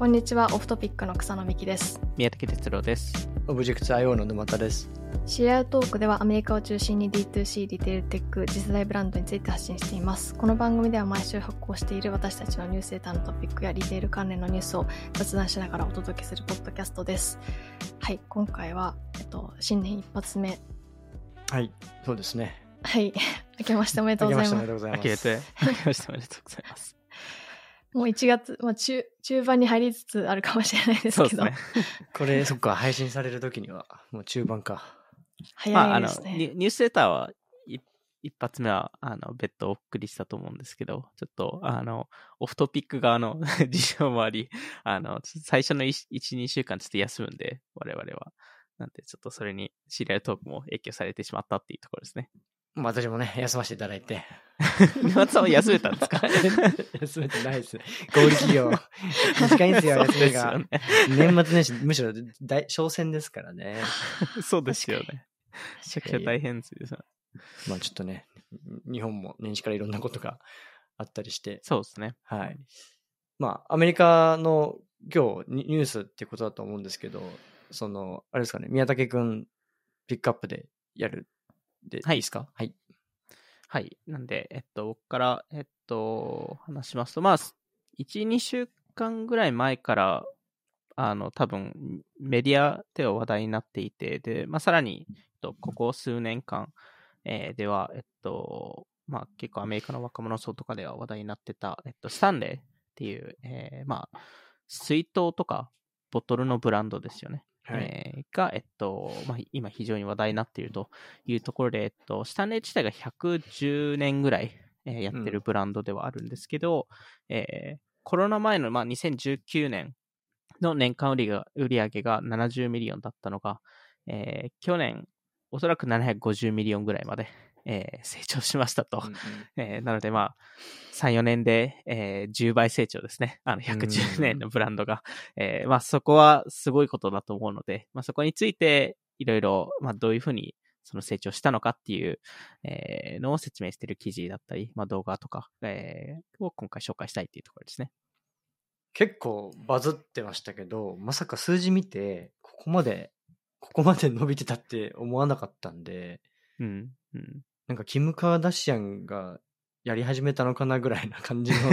こんにちは、オフトピックの草野美希です。宮武哲郎です。オブジェクト IO の沼田です。シリアルトークではアメリカを中心に D2C、リテールテック、次世代ブランドについて発信しています。この番組では毎週発行している私たちのニュースレターのトピックやリテール関連のニュースを雑談しながらお届けするポッドキャストです。はい、今回は、えっと、新年一発目。はい、そうですね。はい、明けましておめでとうございます明けましておめで。とうございます。明けて、明けましておめでとうございます。もう1月、まあ、中、中盤に入りつつあるかもしれないですけど、そうですね。これ、そっか、配信される時には、もう中盤か。まあ、あの早いですね。ニュニュースレターはい一発目は、あの、別途お送りしたと思うんですけど、ちょっと、あの、オフトピック側の 事情もあり、あの、最初の1、2週間ちょっと休むんで、我々は。なんで、ちょっとそれにシリアルトークも影響されてしまったっていうところですね。まあ私もね、休ませていただいて。沼田さんは休めたんですか？休めてないですね。小売企業。短いんですよ、休みが。そうで年末年始、むしろ大商戦ですからね。そうですよね。めちゃくちゃ大変ですよ。まあちょっとね、日本も年始からいろんなことがあったりして、そうですね。はい。まあ、アメリカの今日ニニュースってことだと思うんですけど、その、あれですかね、宮武くんピックアップでやるで、はいいいですか？はい。はい。なんで、えっと、僕から、えっと、話しますと、まあ、1、2週間ぐらい前から、あの、多分、メディアでは話題になっていて、で、まあ、さらに、えっと、ここ数年間、えーでは、えっと、まあ、結構アメリカの若者層とかでは話題になってた、えっと、スタンレーっていう、えーまあ、水筒とか、ボトルのブランドですよね。はい。えーが、えっと、まあ、今非常に話題になっているというところで、えっと、スタンレー自体が110年ぐらい、えーやってるブランドではあるんですけど、えーコロナ前の、まあ、2019年の年間売りが売上が70ミリオンだったのが、えー去年、おそらく750ミリオンぐらいまで、えー成長しましたと。うんうんえーなので、まあ、3、4年で、えー10倍成長ですね。あの、う110ん年のブランドが。えーまあ、そこはすごいことだと思うので、まあ、そこについて、いろいろ、まあ、どういうふうに、その成長したのかっていう、えーのを説明している記事だったり、まあ、動画とか、えーを今回紹介したいっていうところですね。結構バズってましたけど、まさか数字見て、ここまで、ここまで伸びてたって思わなかったんで、うん。うん。なんかキム・カーダシアンがやり始めたのかなぐらいな感じの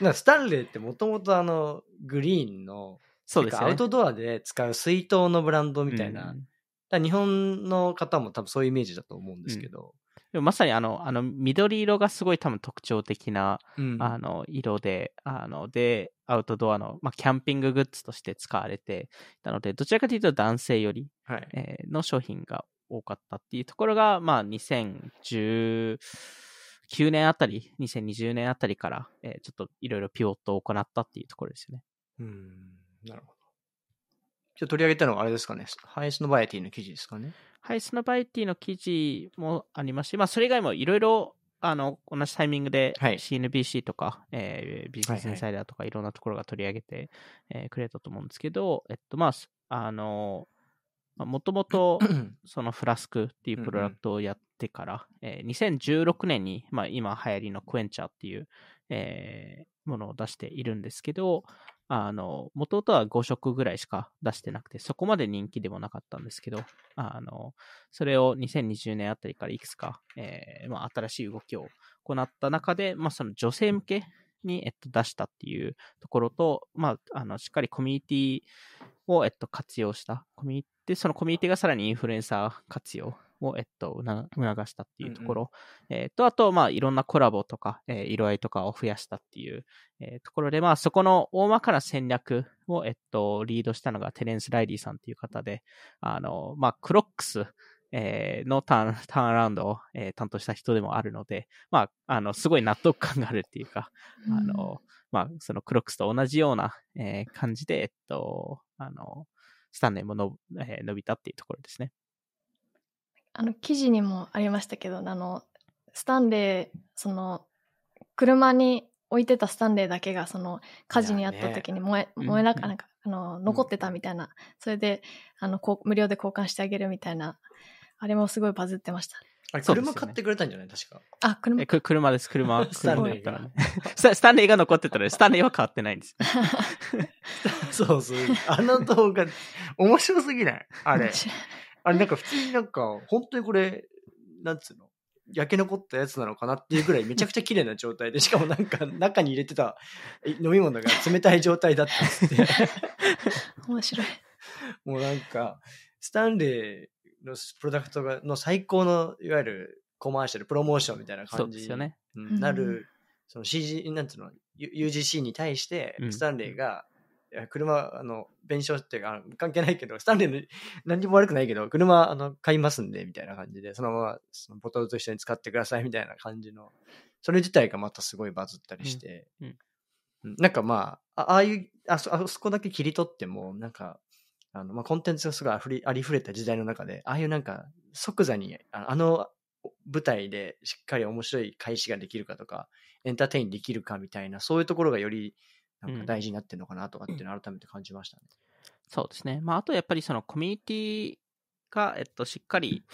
な。スタンレーってもともとあの、グリーンの、そうですよね。アウトドアで使う水筒のブランドみたいな。うん日本の方も多分そういうイメージだと思うんですけど。でもまさにあの、あの、緑色がすごい多分特徴的な、うんあの、色で、あの、で、アウトドアの、まあ、キャンピンググッズとして使われていたので、どちらかというと男性より、はい。えーの商品が多かったっていうところが、まあ、2019年あたり、2020年あたりから、えーちょっといろいろピボットを行ったっていうところですよね。うん。なるほど。取り上げたのはあれですかね。 Highsnobiety の記事ですかね。 Highsnobiety の記事もありますし、まあ、それ以外もいろいろ、あの、同じタイミングではい CNBC とか、えー Business Insider とかいろんなところが取り上げて、えーくれたと思うんですけど、えっと、まあ、すあの、もともと、そのフラスクっていうプロダクトをやってから、えー2016年に、まあ、今流行りのクエンチャーっていう、えーものを出しているんですけど、あの、元々は5色ぐらいしか出してなくて、そこまで人気でもなかったんですけど、あの、それを2020年あたりからいくつか、えーまあ、新しい動きを行った中で、まあ、その女性向けに、えっと、出したっていうところと、まあ、あの、しっかりコミュニティを、えっと、活用した。コミュニティ、そのコミュニティがさらにインフルエンサー活用を、えっと、促したっていうところ。えっと、あと、まあ、いろんなコラボとか、えー色合いとかを増やしたっていう、えーところで、まあ、そこの大まかな戦略を、えっと、リードしたのがテレンス・ライリーさんっていう方で、あの、まあ、クロックス、えーのターン、ターンアラウンドを、えー担当した人でもあるので、まあ、あの、すごい納得感があるっていうか、あの、まあ、そのクロックスと同じような、えー感じで、えっと、あの、スタンレーもの、えー伸びたっていうところですね。あの記事にもありましたけどあのスタンレーその車に置いてたスタンレーだけがその火事にあった時に燃え,、ね。燃えなうんかなんかあの残ってたみたいな、それであのこう無料で交換してあげるみたいなあれもすごいバズってました。あれ、車買ってくれたんじゃない？確か。あ、車え、く車です、車。スタンレーが。スタンレーが残ってたら、スタンレーは変わってないんです。そうそう。あの動画、面白すぎない？あれ。あれなんか普通になんか、本当にこれ、なんつうの？焼け残ったやつなのかなっていうぐらいめちゃくちゃ綺麗な状態で、しかもなんか中に入れてた飲み物が冷たい状態だったっつって。面白い。もうなんか、スタンレーのプロダクトがの最高の、いわゆるコマーシャル、プロモーションみたいな感じですよね。うんなる、その CG、なんつうの、U- UGC に対してう、ん。スタンレーが、いや車、あの、弁償っていうか、関係ないけど、スタンレーの何にも悪くないけど、車、あの、買いますんで、みたいな感じで、そのまま、そのボトルと一緒に使ってください、みたいな感じの、それ自体がまたすごいバズったりして、うん。うん。うん。なんかまあ、あああいう、あそあそこだけ切り取っても、なんか、あの、まあ、コンテンツがすごいあふれありふれた時代の中で、ああいうなんか、即座に、ああの舞台でしっかり面白い開始ができるかとか、エンターテインできるかみたいな、そういうところがより、なんか大事になってるのかなとかっていうのを改めて感じましたね。そうですね。まあ、あとやっぱりそのコミュニティが、えっと、しっかり、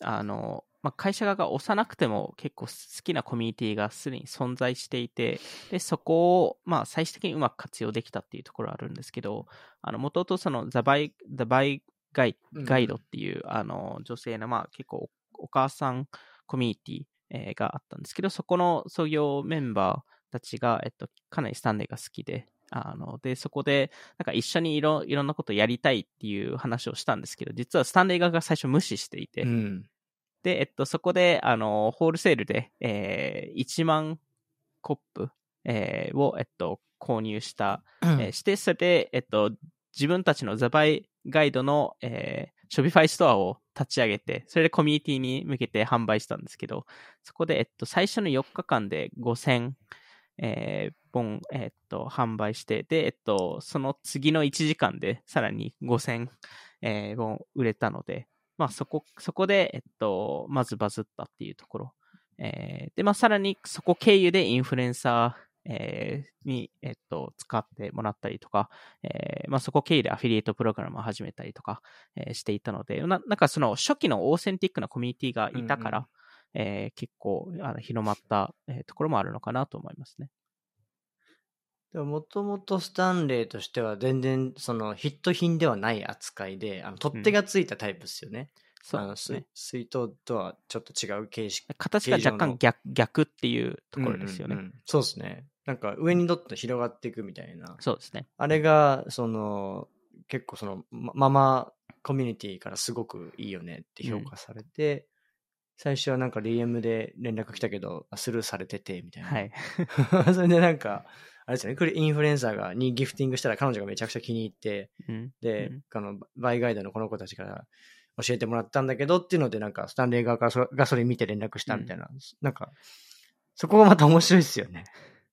あの、まあ、会社側が押さなくても結構好きなコミュニティがすでに存在していて、で、そこを、まあ、最終的にうまく活用できたっていうところはあるんですけど、あの、もともとその、ザバイ、ザバイガイうんガイドっていう、あの、女性の、まあ、結構お、お母さんコミュニティ、えーがあったんですけど、そこの創業メンバーたちが、えっと、かなりスタンレーが好きで、あの、で、そこで、なんか一緒にいろいろんなことやりたいっていう話をしたんですけど、実はスタンレー側が最初無視していて、うん。で、えっと、そこで、あの、ホールセールで、えー、1万コップ、えーを、えっと、購入した、えーして、それで、えっと、自分たちの The Buy Guide の、えー、 Shopify ストアを立ち上げて、それでコミュニティに向けて販売したんですけど、そこで、えっと、最初の4日間で5000、えー本、えっと、販売して、で、えっと、その次の1時間でさらに5000、えー本売れたので、まあそこ、そこで、えっと、まずバズったっていうところ。えーで、まあさらにそこ経由でインフルエンサー、えーに、えっと、使ってもらったりとか、えーまあそこ経由でアフィリエイトプログラムを始めたりとか、えーしていたので、ななんかその初期のオーセンティックなコミュニティがいたから、うんえー結構あの広まった、えーところもあるのかなと思いますね。でも、もともとスタンレーとしては全然、その、ヒット品ではない扱いで、あの、取っ手がついたタイプですよね。あのそうですね水。水筒とはちょっと違う形式。形が若干逆逆っていうところですよね。うんうんうんそうですね。なんか上にどっと広がっていくみたいな。そうですね。あれが、その、結構その、まママコミュニティからすごくいいよねって評価されて、最初はなんか DM で連絡来たけど、あスルーされてて、みたいな。はい。それでなんか、あれですよね、これインフルエンサーがにギフティングしたら彼女がめちゃくちゃ気に入って、うん。で、うん。あの、バイガイドのこの子たちから教えてもらったんだけどっていうので、なんか、スタンレー側からそがそれ見て連絡したみたいな、なんか、そこがまた面白いですよね。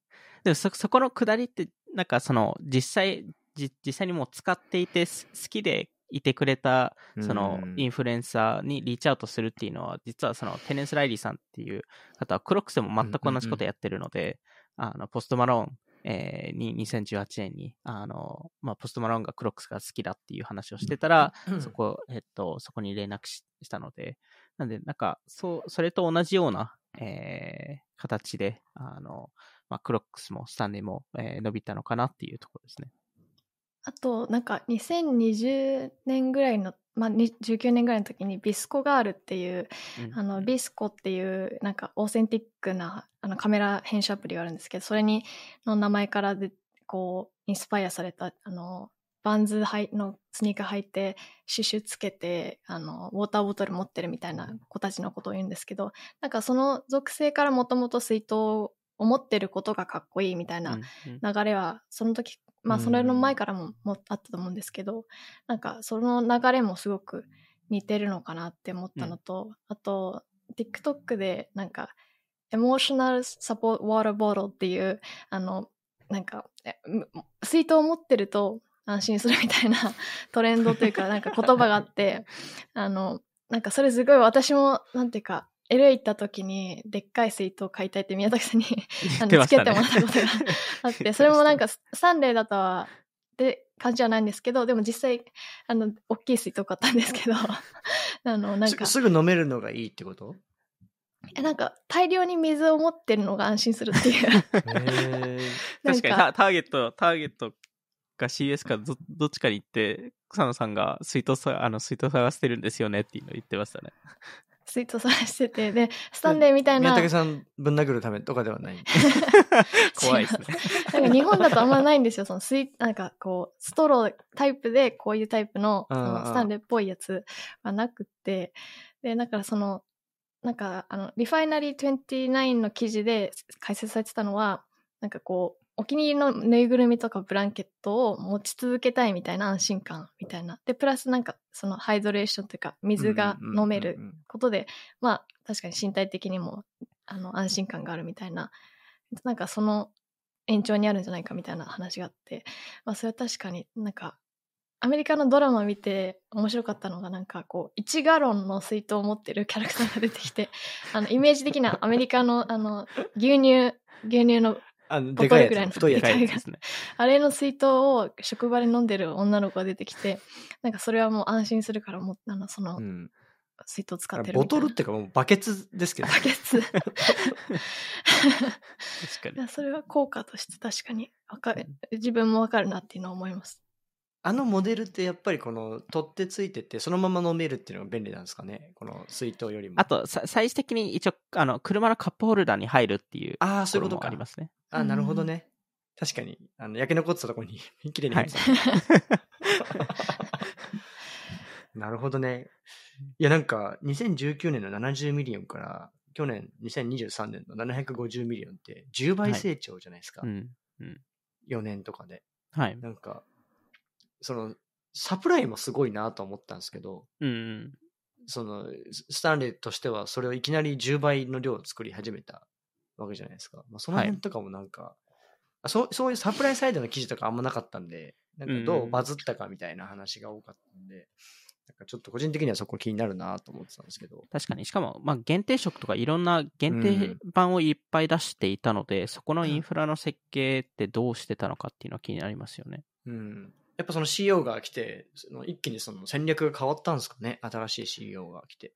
でもそ、そこのくだりって、なんかその、実際、じ実際にもう使っていて、す好きでいてくれた、そのうん、インフルエンサーにリーチアウトするっていうのは、実はその、テネンス・ライリーさんっていう方は、クロックスでも全く同じことやってるので、あの、ポストマローン、えーに2018年に、あの、まあ、ポストマローンがクロックスが好きだっていう話をしてたら、そこ、えっと、そこに連絡ししたので、なんで、なんか、そう、それと同じような、えー形で、あの、まあ、クロックスもスタンレーも、えー伸びたのかなっていうところですね。あと、なんか2020年ぐらいの、まあ、に19年ぐらいの時にビスコガールっていう、うん。あの、ビスコっていう、なんかオーセンティックなあのカメラ編集アプリがあるんですけど、それに、の名前からで、こう、インスパイアされた、あの、バンズのスニーカー履いて、シュシュつけて、あの、ウォーターボトル持ってるみたいな子たちのことを言うんですけど、なんかその属性からもともと水筒を持ってることがかっこいいみたいな流れはその時まあそれの前からももあったと思うんですけどなんかその流れもすごく似てるのかなって思ったのと、あと TikTok でなんかエモーショナルサポートウォーターボトルっていうあのなんか水筒を持ってると安心するみたいな トレンドというかなんか言葉があってあのなんかそれすごい私もなんていうか LA 行った時にでっかい水筒買いたいって宮崎さんにあのつけてもらったことがあって、それもなんかススタンレーだとは、で、感じじゃないんですけど、でも実際、あの、大きい水筒買ったんですけど、あの、なんか。すぐ飲めるのがいいってこと？え、なんか、大量に水を持ってるのが安心するっていう。確かにタ、ターゲット、ターゲットが CS かどどっちかに行って、草野さんが水筒さ、あの、水筒探してるんですよねっていうのを言ってましたね。ツイートさしてて、で、スタンレーみたいな。宮武さんぶん殴るためとかではない。怖いですね。なんか日本だとあんまないんですよ。そのスイなんかこう、ストロータイプでこういうタイプのスタンレーっぽいやつはなくて、で、だからその、なんかあの、リファイナリー29の記事で解説されてたのは、なんかこう、お気に入りのぬいぐるみとかブランケットを持ち続けたいみたいな安心感みたいな。で、プラスなんかそのハイドレーションというか水が飲めることで、まあ確かに身体的にもあの安心感があるみたいな、なんかその延長にあるんじゃないかみたいな話があって、まあそれは確かになんかアメリカのドラマ見て面白かったのがなんかこう1ガロンの水筒を持ってるキャラクターが出てきてあのイメージ的なアメリカのあの牛乳牛乳のあの、でかいやつ。太いやつですね。あれの水筒を職場で飲んでる女の子が出てきて、なんかそれはもう安心するからもあの、その、水筒使ってるボトルっていうかもうバケツですけど。バケツ。確かに。それは効果として確かにわかる、自分もわかるなっていうのは思います。あのモデルってやっぱりこの取ってついててそのまま飲めるっていうのが便利なんですかね？この水筒よりも。あとサイズ的に一応あの車のカップホルダーに入るっていうああそういうことか。ありますね。あなるほどね、確かに。あの焼け残ってたところにきれいに入ってた、はい、なるほどね。いやなんか2019年の70ミリオンから去年2023年の750ミリオンって10倍成長じゃないですか、はい、うん。うん、4年とかで。はい。なんかその、サプライもすごいなと思ったんですけど、うん、その、スタンレーとしてはそれをいきなり10倍の量を作り始めたわけじゃないですか。まあ、その辺とかもなんか、はい、そうそういうサプライサイドの記事とかあんまなかったんで、なんかどうバズったかみたいな話が多かったんで、うん、なんかちょっと個人的にはそこ気になるなと思ってたんですけど。確かに、しかも、まあ、限定色とかいろんな限定版をいっぱい出していたので、うん、そこのインフラの設計ってどうしてたのかっていうのは気になりますよね。うん。やっぱその CEO が来て、その一気にその戦略が変わったんですかね？新しい CEO が来て。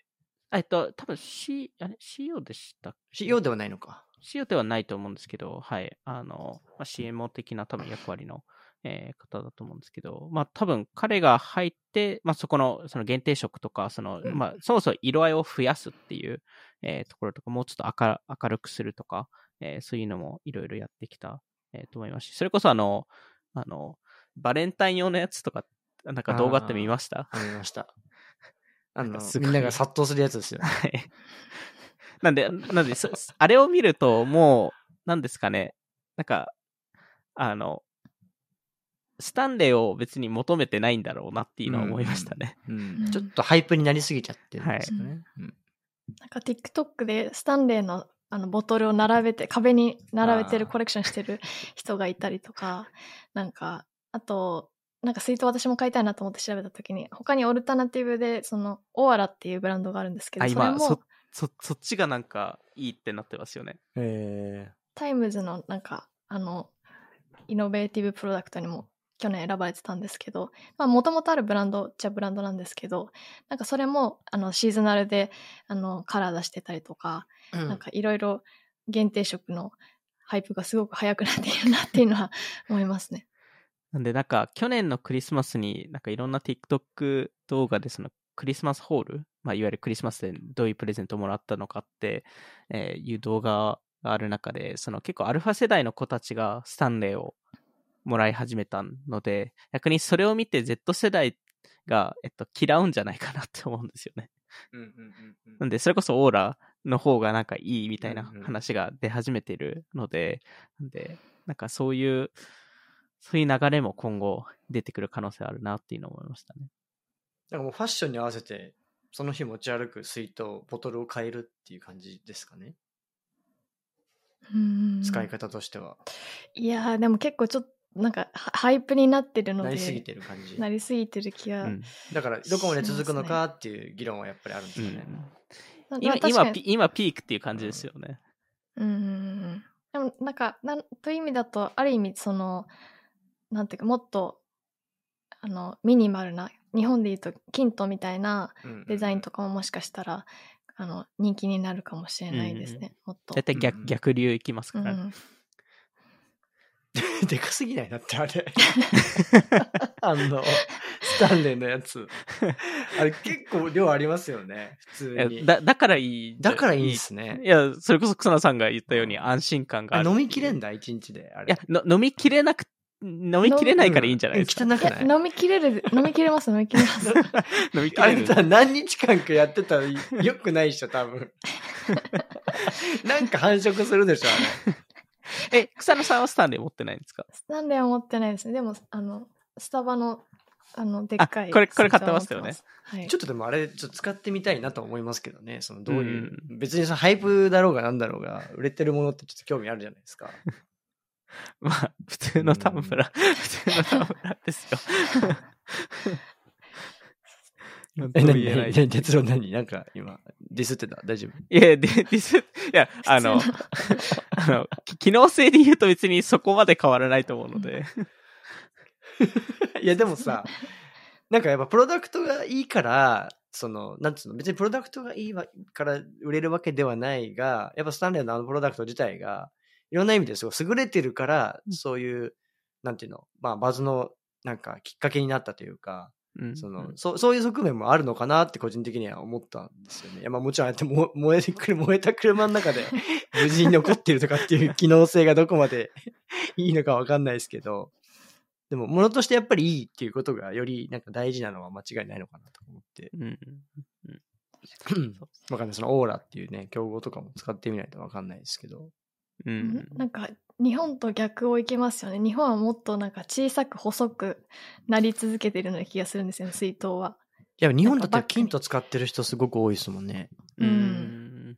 えっと、多分 C、あれ ?CEO でしたっけ ?CEO ではないのか。CEO ではないと思うんですけど、はい。あの、まあ、CMO 的な多分役割の、えー、方だと思うんですけど、まあ多分彼が入って、まあそこのその限定色とか、その、うん、まあそもそも色合いを増やすっていう、えー、ところとか、もうちょっと明明るくするとか、えー、そういうのもいろいろやってきた、えー、と思いますし、それこそあの、あの、バレンタイン用のやつとか、なんか動画って見ました？見ました。あの、みんなが殺到するやつですよ。はい。なんで、なんで、あれを見ると、もう、なんですかね、なんか、あの、スタンレーを別に求めてないんだろうなっていうのは思いましたね。うん、うん、ちょっとハイプになりすぎちゃってるんですよね。はいうん、なんか TikTok でスタンレーのあのボトルを並べて、壁に並べてるコレクションしてる人がいたりとか、なんか、あと、なんか水筒私も買いたいなと思って調べたときに、他に alternative で、その、 Owala っていうブランドがあるんですけど、今そそ、そっちがなんかいいってなってますよね。へタイムズのなんか、あの、 innovative product にも去年選ばれてたんですけど、まあ、もともとあるブランドじゃブランドなんですけど、なんかそれも、あの、 seasonal で、あの、カラー出してたりとか、うん、なんかいろいろ限定色のハイプがすごく早くなっているなっていうのは思いますね。なんでなんか去年のクリスマスになんかいろんな TikTok 動画でそのクリスマスホール、まあ、いわゆるクリスマスでどういうプレゼントをもらったのかって、いう動画がある中で、その結構アルファ世代の子たちがスタンレーをもらい始めたので、逆にそれを見て Z 世代が、えっと、嫌うんじゃないかなって思うんですよね。なんで、それこそオーラの方がなんかいいみたいな話が出始めてるので、なんで、なんかそういう、そういう流れも今後出てくる可能性あるなっていうのを思いましたね。なんかもうファッションに合わせて、その日持ち歩く水筒、ボトルを変えるっていう感じですかね。うん使い方としては。いやでも結構ちょっと、なんかハイプになってるので。なりすぎてる感じ。なりすぎてる気が、うん、だからどこまで続くのかっていう議論はやっぱりあるんですよね。うん、今今今ピークっていう感じですよね。うん。でもなんかなんという意味だとある意味そのなんていうかもっとあのミニマルな日本でいうとキントみたいなうんデザインとかももしかしたらあの人気になるかもしれないですね、もっと大。体逆,、うん逆流いきますから、うん、でかすぎない？だってあれ。あの、スタンレーのやつ。あれ結構量ありますよね、普いや通に。だだからいい。だからいいですねい。や、それこそ草野さんが言ったように安心感がある。あ飲みきれんだ？だ、一日で。あいれ。やの、飲みきれなく、飲みきれないからいいんじゃないですか？うん汚くいない？や飲みきれる飲みきれます飲みきれます。飲みき れる。あれさ、何日間かやってたらよくないっしょ、多分。なんか繁殖するでしょ、あれ。え、草野さんはスタンレー持ってないんですか？スタンレーは持ってないですね。でもあのスタバのあのでっかいあこれこれ買ってましたよねはい。ちょっとでもあれ、ちょっと使ってみたいなと思いますけどね。そのどういう、う別にその hype だろうがなんだろうが、売れてるものってちょっと興味あるじゃないですか。まあ、普通のタンブラー、普通のタンブラーですよ。え、も何言えない。何？結論何？なんか今、ディスってた？大丈夫？いや、で、ディス、いや、あの、あの、き機能性で言うと別にそこまで変わらないと思うので。いや、でもさ、なんかやっぱプロダクトがいいから、その、なんつうの、別にプロダクトがいいわから売れるわけではないが、やっぱスタンレーのあのプロダクト自体が、いろんな意味ですごい優れてるから、そういう、なんていうの、まあ、バズの、なんかきっかけになったというか、うんその、そう、そういう側面もあるのかなって個人的には思ったんですよね。いや、まあもちろんああやっても燃えてくる、燃えた車の中で 無事に残ってるとかっていう機能性がどこまで いいのかわかんないですけど、でも、ものとしてやっぱりいいっていうことがよりなんか大事なのは間違いないのかなと思って。うん。わかんない。そのオーラっていうね、競合とかも使ってみないとわかんないですけど。うん。なんか日本と逆をいけますよね。日本はもっとなんか小さく細くなり続けてるような気がするんですよね、水筒は。いや、日本だって金と使ってる人すごく多いですもんね。ううんん。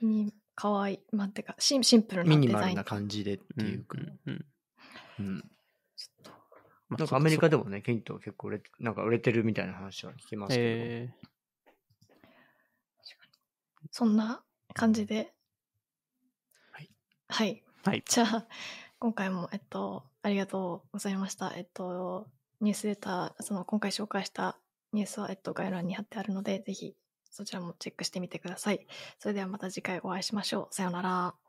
にかわいい。まあ、てかシンシンプルなミデザイン。ニマルな感じでっていうか。うん。うん。ちょっとまあなんかアメリカでも。もね、ケント結構売れなんか売れてるみたいな話は聞きますけど。えそんな感じで。はい。はい。じゃあ、今回も、えっと、ありがとうございました。えっと、ニュースレター、その、今回紹介したニュースは、えっと、概要欄に貼ってあるので、ぜひ、そちらもチェックしてみてください。それではまた次回お会いしましょう。さようなら。